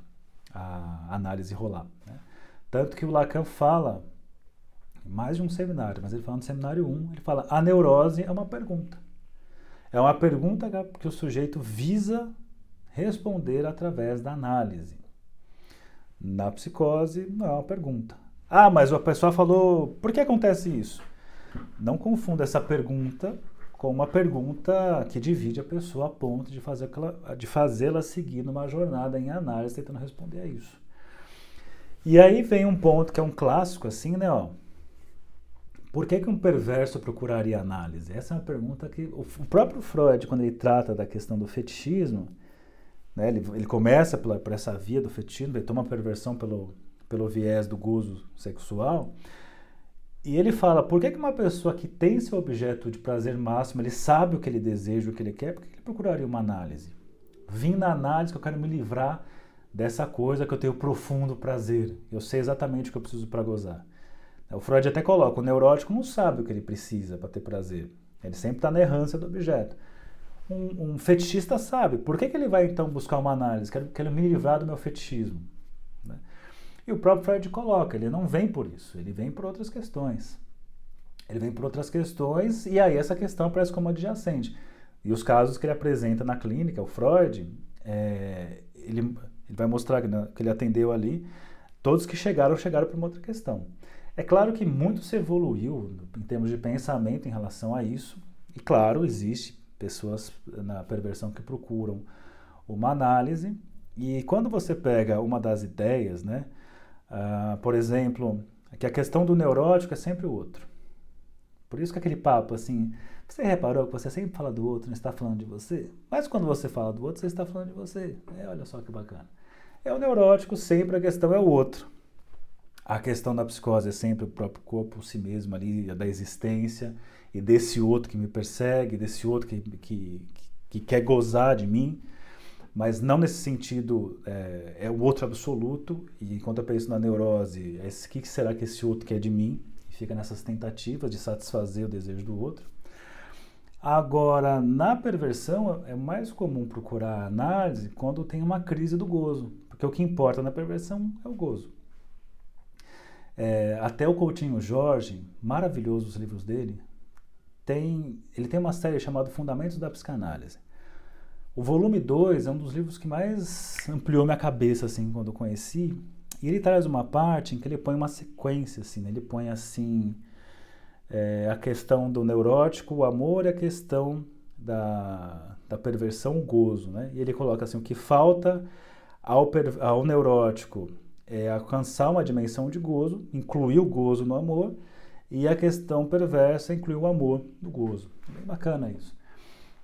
S1: a análise rolar. Né? Tanto que o Lacan fala mais de um seminário, mas ele fala no seminário 1, ele fala: a neurose é uma pergunta. É uma pergunta que o sujeito visa responder através da análise. Na psicose, não é uma pergunta. Ah, mas a pessoa falou, por que acontece isso? Não confunda essa pergunta com uma pergunta que divide a pessoa a ponto de, fazer de fazê-la seguir numa jornada em análise tentando responder a isso. E aí vem um ponto que é um clássico, assim, né? Ó, por que, que um perverso procuraria análise? Essa é uma pergunta que o próprio Freud, quando ele trata da questão do fetichismo, né, ele, ele começa pela, por essa via do fetichismo, ele toma a perversão pelo, pelo viés do gozo sexual, e ele fala, por que, uma pessoa que tem seu objeto de prazer máximo, ele sabe o que ele deseja, o que ele quer, por que ele procuraria uma análise? Vim na análise que eu quero me livrar dessa coisa que eu tenho profundo prazer. Eu sei exatamente o que eu preciso para gozar. O Freud até coloca, o neurótico não sabe o que ele precisa para ter prazer. Ele sempre está na errância do objeto. Um, um, fetichista sabe. Por que, que ele vai então buscar uma análise? Quero, quero me livrar do meu fetichismo. Né? E o próprio Freud coloca, ele não vem por isso, ele vem por outras questões. Ele vem por outras questões e aí essa questão aparece como adjacente. E os casos que ele apresenta na clínica, o Freud, é, ele, ele vai mostrar que, que ele atendeu ali, todos que chegaram, chegaram para uma outra questão. É claro que muito se evoluiu em termos de pensamento em relação a isso, e claro, existe pessoas na perversão que procuram uma análise, e quando você pega uma das ideias, né, uh, por exemplo, que a questão do neurótico é sempre o outro. Por isso que aquele papo assim, você reparou que você sempre fala do outro, não está falando de você? Mas quando você fala do outro, você está falando de você. É, olha só que bacana. É o neurótico, sempre a questão é o outro. A questão da psicose é sempre o próprio corpo, si mesmo ali, da existência, e desse outro que me persegue, desse outro que, que, que quer gozar de mim, mas não nesse sentido, é, é o outro absoluto, e enquanto eu penso na neurose, é que será que esse outro quer de mim? Fica nessas tentativas de satisfazer o desejo do outro. Agora, na perversão, é mais comum procurar análise quando tem uma crise do gozo, porque o que importa na perversão é o gozo. É, até o Coutinho Jorge, maravilhoso os livros dele, tem, ele tem uma série chamada Fundamentos da Psicanálise. O volume 2 é um dos livros que mais ampliou minha cabeça assim quando eu conheci. E ele traz uma parte em que ele põe uma sequência assim, né? ele põe assim é, a questão do neurótico, o amor e a questão da, da perversão, o gozo, né? E ele coloca assim o que falta ao, ao neurótico é alcançar uma dimensão de gozo, incluir o gozo no amor, e a questão perversa inclui o amor no gozo. Bem bacana isso.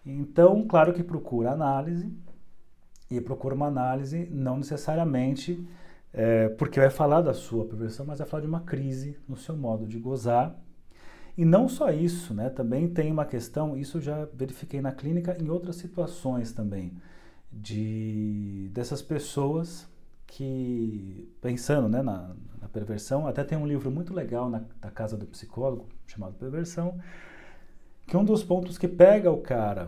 S1: Então, claro que procura análise, e procura uma análise não necessariamente é, porque vai falar da sua perversão, mas vai falar de uma crise no seu modo de gozar. E não só isso, né? também tem uma questão, isso já verifiquei na clínica em outras situações também, de dessas pessoas que, pensando né, na, na, perversão, até tem um livro muito legal na, da Casa do Psicólogo, chamado Perversão, que um dos pontos que pega o cara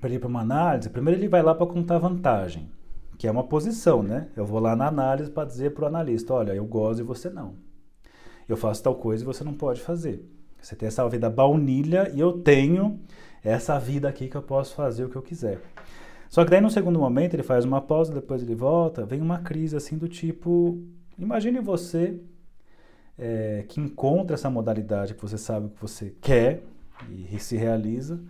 S1: para ir para uma análise, primeiro ele vai lá para contar vantagem, que é uma posição, né? Eu vou lá na análise para dizer para o analista, olha, eu gosto e você não. Eu faço tal coisa e você não pode fazer. Você tem essa vida baunilha e eu tenho essa vida aqui que eu posso fazer o que eu quiser. Só que daí no segundo momento ele faz uma pausa, depois ele volta, vem uma crise assim do tipo, imagine você é, que encontra essa modalidade que você sabe que você quer e se realiza,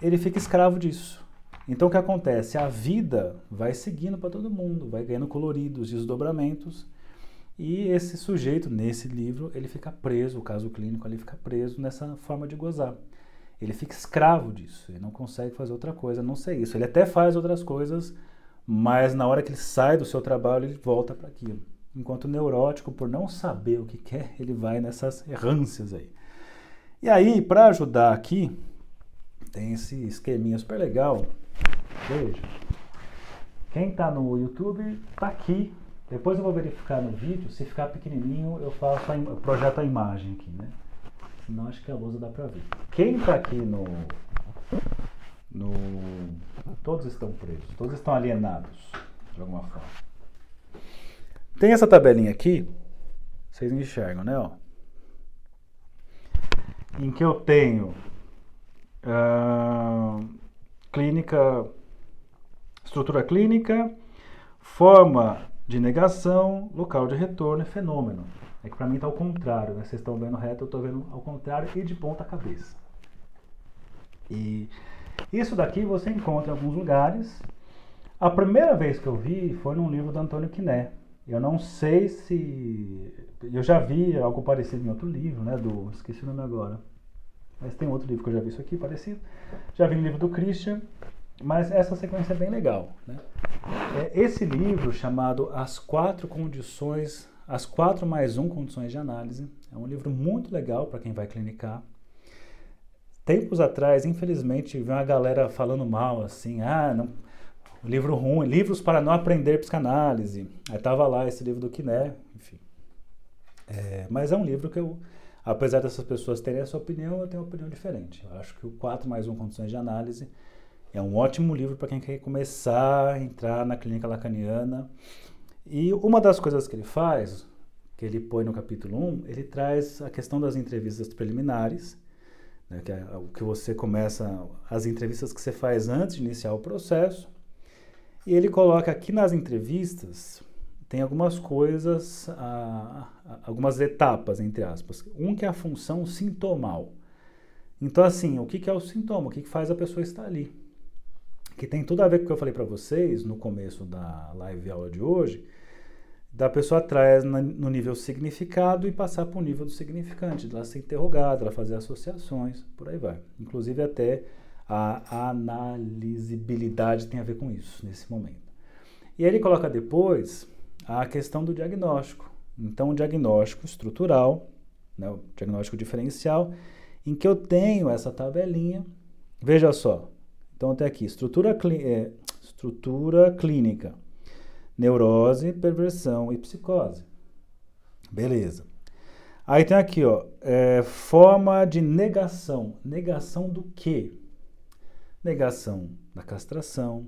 S1: ele fica escravo disso. Então o que acontece? A vida vai seguindo para todo mundo, vai ganhando coloridos, desdobramentos, e esse sujeito, nesse livro, ele fica preso, o caso clínico ali fica preso nessa forma de gozar. Ele fica escravo disso, ele não consegue fazer outra coisa, não sei isso. Ele até faz outras coisas, mas na hora que ele sai do seu trabalho, ele volta para aquilo. Enquanto o neurótico, por não saber o que quer, ele vai nessas errâncias aí. E aí, para ajudar aqui, tem esse esqueminha super legal. Veja. Quem está no YouTube está aqui. Depois eu vou verificar no vídeo. Se ficar pequenininho, eu faço a, projeto a imagem aqui, né? Senão acho que a lousa dá para ver. Quem está aqui no, no. Todos estão presos, todos estão alienados, de alguma forma. Tem essa tabelinha aqui, vocês enxergam, né? Ó. em que eu tenho uh, clínica, estrutura clínica, forma de negação, local de retorno e fenômeno. É que para mim está ao contrário, né? Vocês estão vendo reto, eu estou vendo ao contrário e de ponta cabeça. E isso daqui você encontra em alguns lugares. A primeira vez que eu vi foi num livro do Antônio Quiné. Eu não sei se. Eu já vi algo parecido em outro livro, né? Do. Esqueci o nome agora. Mas tem outro livro que eu já vi isso aqui parecido. Já vi um livro do Christian. Mas essa sequência é bem legal. Né? É esse livro, chamado As Quatro Condições, As Quatro mais Um Condições de Análise, é um livro muito legal para quem vai clinicar. Tempos atrás, infelizmente, vi uma galera falando mal, assim, ah, não, livro ruim, livros para não aprender psicanálise. Aí tava lá esse livro do Quiné, enfim. É, mas é um livro que eu, apesar dessas pessoas terem essa opinião, eu tenho uma opinião diferente. Eu acho que o 4 mais 1 Condições de Análise é um ótimo livro para quem quer começar a entrar na clínica lacaniana. E uma das coisas que ele faz, que ele põe no capítulo 1, ele traz a questão das entrevistas preliminares, né, que é o que você começa, as entrevistas que você faz antes de iniciar o processo. E ele coloca aqui nas entrevistas, tem algumas coisas, algumas etapas, entre aspas. Um que é a função sintomal. Então, assim, o que, é o sintoma? O que, que faz a pessoa estar ali? Que tem tudo a ver com o que eu falei para vocês no começo da live aula de hoje, da pessoa atrás no nível significado e passar para o nível do significante, dela ser interrogada, ela fazer associações, por aí vai. Inclusive até a analisabilidade tem a ver com isso nesse momento. E ele coloca depois a questão do diagnóstico. Então, o diagnóstico estrutural, né, o diagnóstico diferencial, em que eu tenho essa tabelinha. Veja só. Então, tem aqui estrutura, é, estrutura clínica, neurose, perversão e psicose. Beleza. Aí tem aqui, ó, é, forma de negação. Negação do quê? Negação da castração,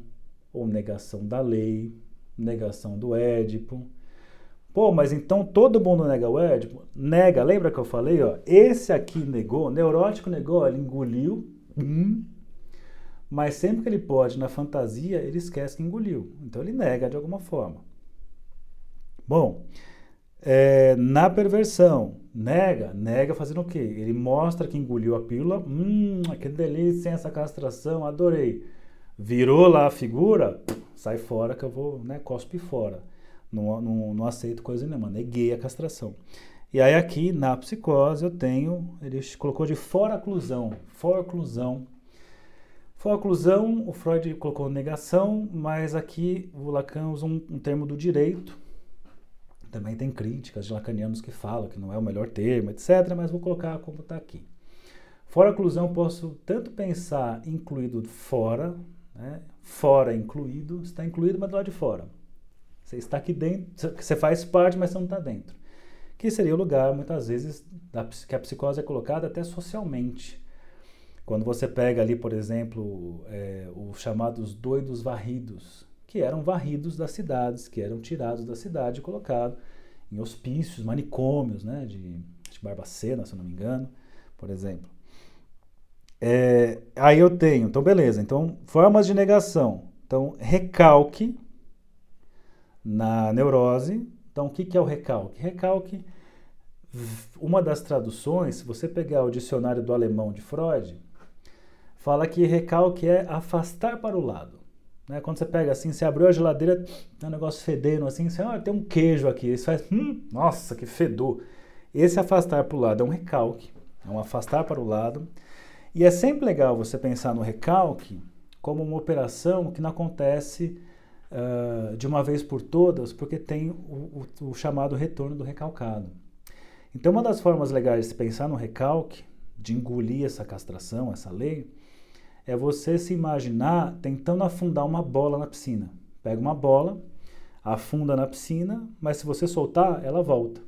S1: ou negação da lei, negação do Édipo. Pô, mas então todo mundo nega o Édipo? Nega, lembra que eu falei, ó? Esse aqui negou, neurótico negou, ele engoliu, hum, mas sempre que ele pode, na fantasia, ele esquece que engoliu. Então ele nega de alguma forma. Bom, é, na perversão, nega, nega fazendo o quê? Ele mostra que engoliu a pílula, hum, que delícia essa castração, adorei. Virou lá a figura, sai fora que eu vou, né, cospe fora. Não, não, não aceito coisa nenhuma, neguei a castração. E aí aqui na psicose eu tenho, ele colocou de foraclusão, foraclusão. Foraclusão, o Freud colocou negação, mas aqui o Lacan usa um, um termo do direito, também tem críticas de lacanianos que falam que não é o melhor termo, etc., mas vou colocar como está aqui. Fora oclusão, posso tanto pensar incluído fora, né? fora incluído, está incluído, mas do lado de fora. Você está aqui dentro, você faz parte, mas você não está dentro. Que seria o lugar, muitas vezes, da, que a psicose é colocada até socialmente. Quando você pega ali, por exemplo, é, os chamados doidos varridos, que eram varridos das cidades, que eram tirados da cidade e colocados em hospícios, manicômios, né, de, de Barbacena, se eu não me engano, por exemplo. É, aí eu tenho, então beleza, então formas de negação. Então, recalque na neurose. Então, o que, que é o recalque? Recalque, uma das traduções, se você pegar o dicionário do alemão de Freud, fala que recalque é afastar para o lado. Né? Quando você pega assim, você abriu a geladeira, tem um negócio fedendo assim, você, ah, tem um queijo aqui. Você faz, hum, nossa, que fedor. Esse afastar para o lado é um recalque, é um afastar para o lado. E é sempre legal você pensar no recalque como uma operação que não acontece uh, de uma vez por todas, porque tem o, o, o chamado retorno do recalcado. Então, uma das formas legais de pensar no recalque, de engolir essa castração, essa lei, é você se imaginar tentando afundar uma bola na piscina. Pega uma bola, afunda na piscina, mas se você soltar, ela volta.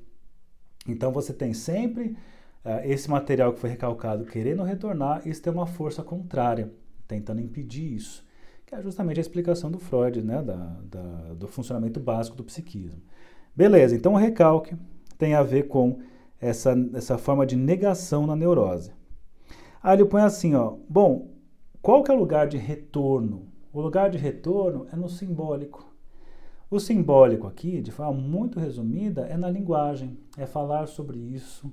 S1: Então você tem sempre uh, esse material que foi recalcado querendo retornar isso tem uma força contrária, tentando impedir isso, que é justamente a explicação do Freud, né, da, da, do funcionamento básico do psiquismo. Beleza, então o recalque tem a ver com essa, essa forma de negação na neurose. Aí ele põe assim, ó, bom, qual que é o lugar de retorno? O lugar de retorno é no simbólico. O simbólico aqui, de forma muito resumida, é na linguagem, é falar sobre isso,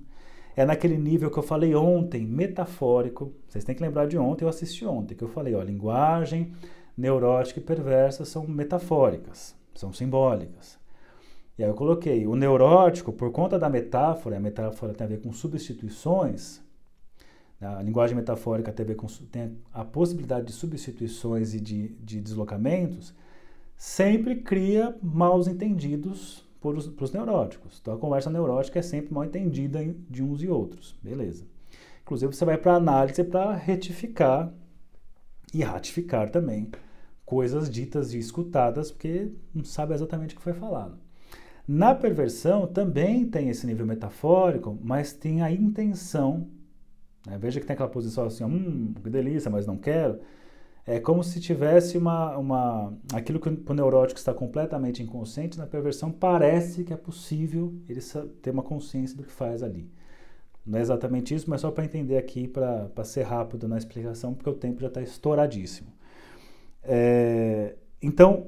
S1: é naquele nível que eu falei ontem, metafórico. Vocês têm que lembrar de ontem, eu assisti ontem, que eu falei, ó, linguagem neurótica e perversa são metafóricas, são simbólicas. E aí eu coloquei, o neurótico, por conta da metáfora, a metáfora tem a ver com substituições, a linguagem metafórica com, tem a possibilidade de substituições e de, de deslocamentos, sempre cria maus entendidos para os neuróticos. Então a conversa neurótica é sempre mal entendida de uns e outros. Beleza. Inclusive você vai para análise para retificar e ratificar também coisas ditas e escutadas, porque não sabe exatamente o que foi falado. Na perversão também tem esse nível metafórico, mas tem a intenção. Né? Veja que tem aquela posição assim, hum, que delícia, mas não quero. É como se tivesse uma, uma aquilo que o neurótico está completamente inconsciente, na perversão parece que é possível ele ter uma consciência do que faz ali. Não é exatamente isso, mas só para entender aqui, para ser rápido na explicação, porque o tempo já está estouradíssimo. É, então,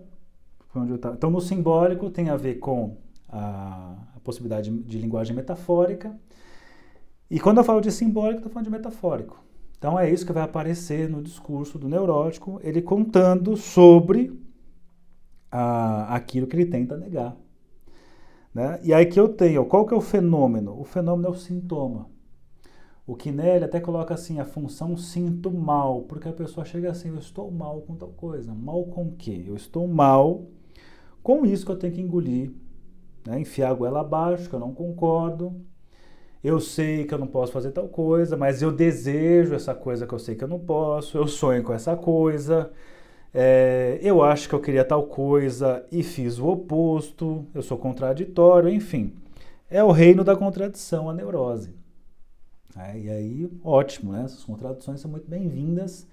S1: então, no simbólico tem a ver com a, a possibilidade de, de linguagem metafórica, e quando eu falo de simbólico, estou falando de metafórico. Então é isso que vai aparecer no discurso do neurótico, ele contando sobre aquilo que ele tenta negar. Né? E aí que eu tenho, qual que é o fenômeno? O fenômeno é o sintoma. O Kinelli até coloca assim, a função sinto mal, porque a pessoa chega assim, eu estou mal com tal coisa. Mal com o quê? Eu estou mal com isso que eu tenho que engolir, né? enfiar a goela abaixo, que eu não concordo, eu sei que eu não posso fazer tal coisa, mas eu desejo essa coisa que eu sei que eu não posso, eu sonho com essa coisa, é, eu acho que eu queria tal coisa e fiz o oposto, eu sou contraditório, enfim. É o reino da contradição, a neurose. É, e aí, ótimo, né? essas contradições são muito bem-vindas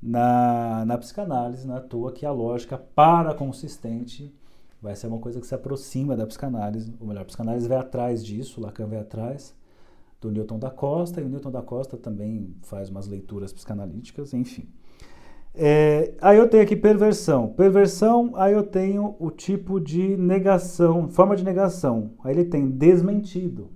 S1: na, na psicanálise, na é toa que a lógica para-consistente vai ser uma coisa que se aproxima da psicanálise, ou melhor, a psicanálise vai atrás disso, Lacan vai atrás do Newton da Costa, e o Newton da Costa também faz umas leituras psicanalíticas, enfim. É, aí eu tenho aqui perversão. Perversão, aí eu tenho o tipo de negação, forma de negação. Aí ele tem desmentido.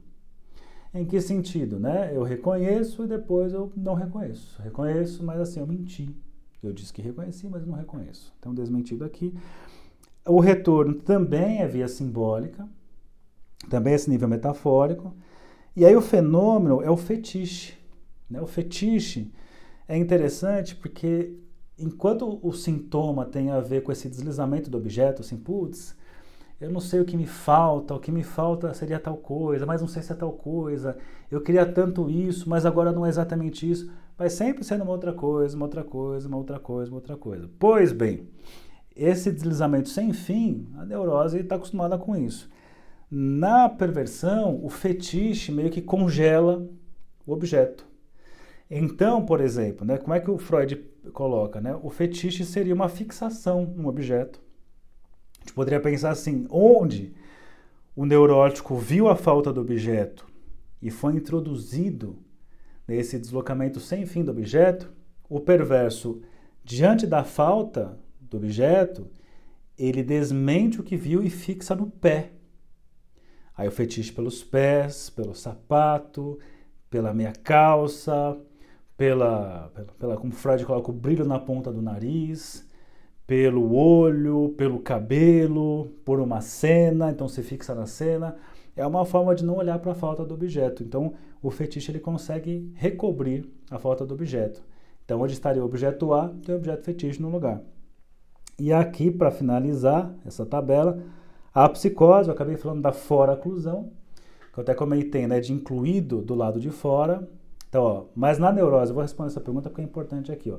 S1: Em que sentido, né? Eu reconheço e depois eu não reconheço. Reconheço, mas assim, eu menti. Eu disse que reconheci, mas não reconheço. Então, desmentido aqui. O retorno também é via simbólica, também é esse nível metafórico. E aí o fenômeno é o fetiche. Né? O fetiche é interessante porque enquanto o sintoma tem a ver com esse deslizamento do objeto, assim, putz, eu não sei o que me falta, o que me falta seria tal coisa, mas não sei se é tal coisa, eu queria tanto isso, mas agora não é exatamente isso. Vai sempre sendo uma outra coisa, uma outra coisa, uma outra coisa, uma outra coisa. Pois bem, esse deslizamento sem fim, a neurose está acostumada com isso. Na perversão, o fetiche meio que congela o objeto. Então, por exemplo, né, como é que o Freud coloca? Né? O fetiche seria uma fixação no objeto. A gente poderia pensar assim: onde o neurótico viu a falta do objeto e foi introduzido nesse deslocamento sem fim do objeto, o perverso, diante da falta do objeto, ele desmente o que viu e fixa no pé. Aí o fetiche pelos pés, pelo sapato, pela meia calça, pela, pela, pela como Freud coloca o brilho na ponta do nariz, pelo olho, pelo cabelo, por uma cena, então se fixa na cena. É uma forma de não olhar para a falta do objeto. Então o fetiche ele consegue recobrir a falta do objeto. Então onde estaria o objeto A, tem o objeto fetiche no lugar. E aqui, para finalizar essa tabela, a psicose, eu acabei falando da fora-oclusão, que eu até comentei, né, de incluído do lado de fora. Então, ó, mas na neurose, eu vou responder essa pergunta porque é importante aqui, ó.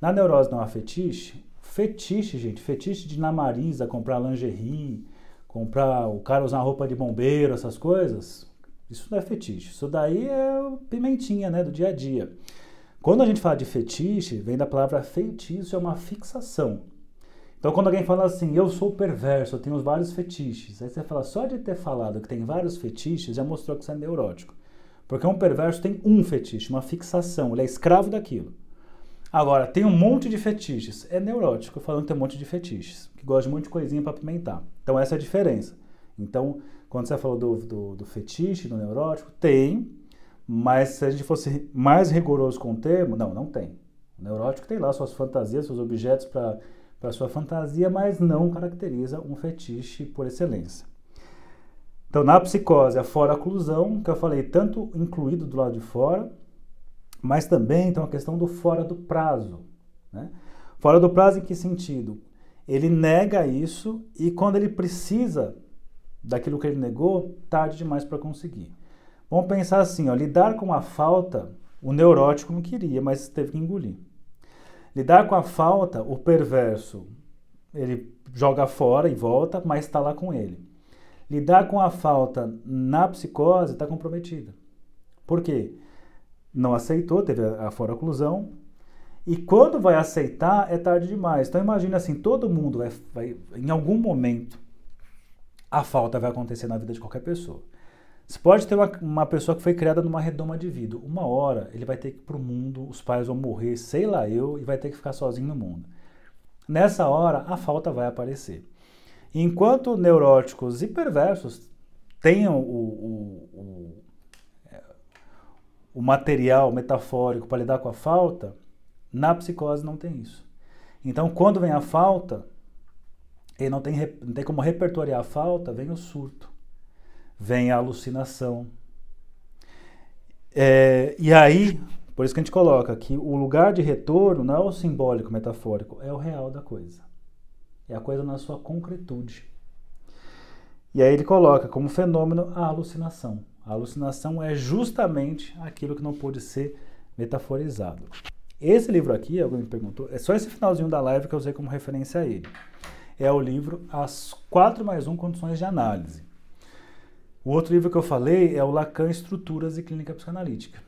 S1: Na neurose não há fetiche? Fetiche, gente, fetiche de namariza, comprar lingerie, comprar o cara usar roupa de bombeiro, essas coisas, isso não é fetiche. Isso daí é pimentinha, né, do dia a dia. Quando a gente fala de fetiche, vem da palavra feitiço, é uma fixação. Então, quando alguém fala assim, eu sou perverso, eu tenho vários fetiches, aí você fala, só de ter falado que tem vários fetiches já mostrou que você é neurótico. Porque um perverso tem um fetiche, uma fixação, ele é escravo daquilo. Agora, tem um monte de fetiches. É neurótico, falando que tem um monte de fetiches, que gosta de um monte de coisinha para apimentar. Então, essa é a diferença. Então, quando você falou do, do, do fetiche, do neurótico, tem, mas se a gente fosse mais rigoroso com o termo, não, não tem. O neurótico tem lá suas fantasias, seus objetos para sua fantasia, mas não caracteriza um fetiche por excelência. Então, na psicose, a fora-oclusão, que eu falei, tanto incluído do lado de fora, mas também então a questão do fora do prazo. Né? Fora do prazo em que sentido? Ele nega isso e quando ele precisa daquilo que ele negou, tarde demais para conseguir. Vamos pensar assim, ó, lidar com a falta, o neurótico não queria, mas teve que engolir. Lidar com a falta, o perverso, ele joga fora e volta, mas está lá com ele. Lidar com a falta na psicose está comprometida. Por quê? Não aceitou, teve a fora-oclusão, e quando vai aceitar, é tarde demais. Então imagine assim, todo mundo vai, vai, em algum momento, a falta vai acontecer na vida de qualquer pessoa. Você pode ter uma, uma pessoa que foi criada numa redoma de vida. Uma hora ele vai ter que ir para o mundo, os pais vão morrer, sei lá eu, e vai ter que ficar sozinho no mundo. Nessa hora, a falta vai aparecer. Enquanto neuróticos e perversos tenham o, o, o, é, o material metafórico para lidar com a falta, na psicose não tem isso. Então, quando vem a falta, e não tem, não tem como repertoriar a falta, vem o surto, vem a alucinação. É, e aí, por isso que a gente coloca que o lugar de retorno não é o simbólico, metafórico, é o real da coisa. É a coisa na sua concretude. E aí ele coloca como fenômeno a alucinação. A alucinação é justamente aquilo que não pôde ser metaforizado. Esse livro aqui, alguém me perguntou, é só esse finalzinho da live que eu usei como referência a ele. É o livro As 4 mais 1 Condições de Análise. O outro livro que eu falei é o Lacan Estruturas e Clínica Psicanalítica.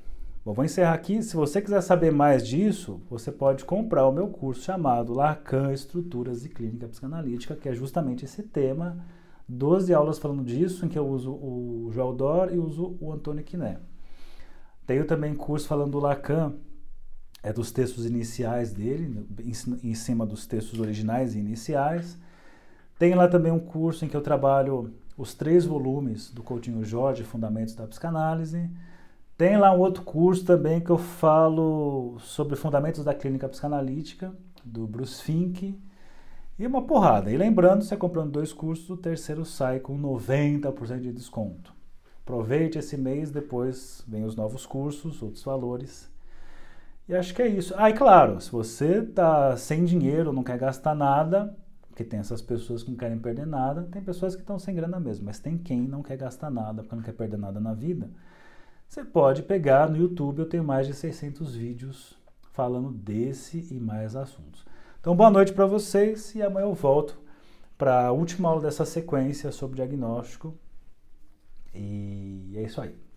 S1: Bom, vou encerrar aqui. Se você quiser saber mais disso, você pode comprar o meu curso chamado Lacan, Estruturas e Clínica Psicanalítica, que é justamente esse tema. 12 aulas falando disso, em que eu uso o Joel Dor e uso o Antônio Quiné. Tenho também curso falando do Lacan, é dos textos iniciais dele, em cima dos textos originais e iniciais. Tem lá também um curso em que eu trabalho os três volumes do Coutinho Jorge, Fundamentos da Psicanálise. Tem lá um outro curso também que eu falo sobre fundamentos da clínica psicanalítica, do Bruce Fink. E uma porrada. E lembrando, você comprando dois cursos, o terceiro sai com 90% de desconto. Aproveite esse mês, depois vem os novos cursos, outros valores. E acho que é isso. Ah, e claro, se você está sem dinheiro, não quer gastar nada, porque tem essas pessoas que não querem perder nada, tem pessoas que estão sem grana mesmo, mas tem quem não quer gastar nada, porque não quer perder nada na vida. Você pode pegar no YouTube, eu tenho mais de 600 vídeos falando desse e mais assuntos. Então, boa noite para vocês e amanhã eu volto para a última aula dessa sequência sobre diagnóstico. E é isso aí.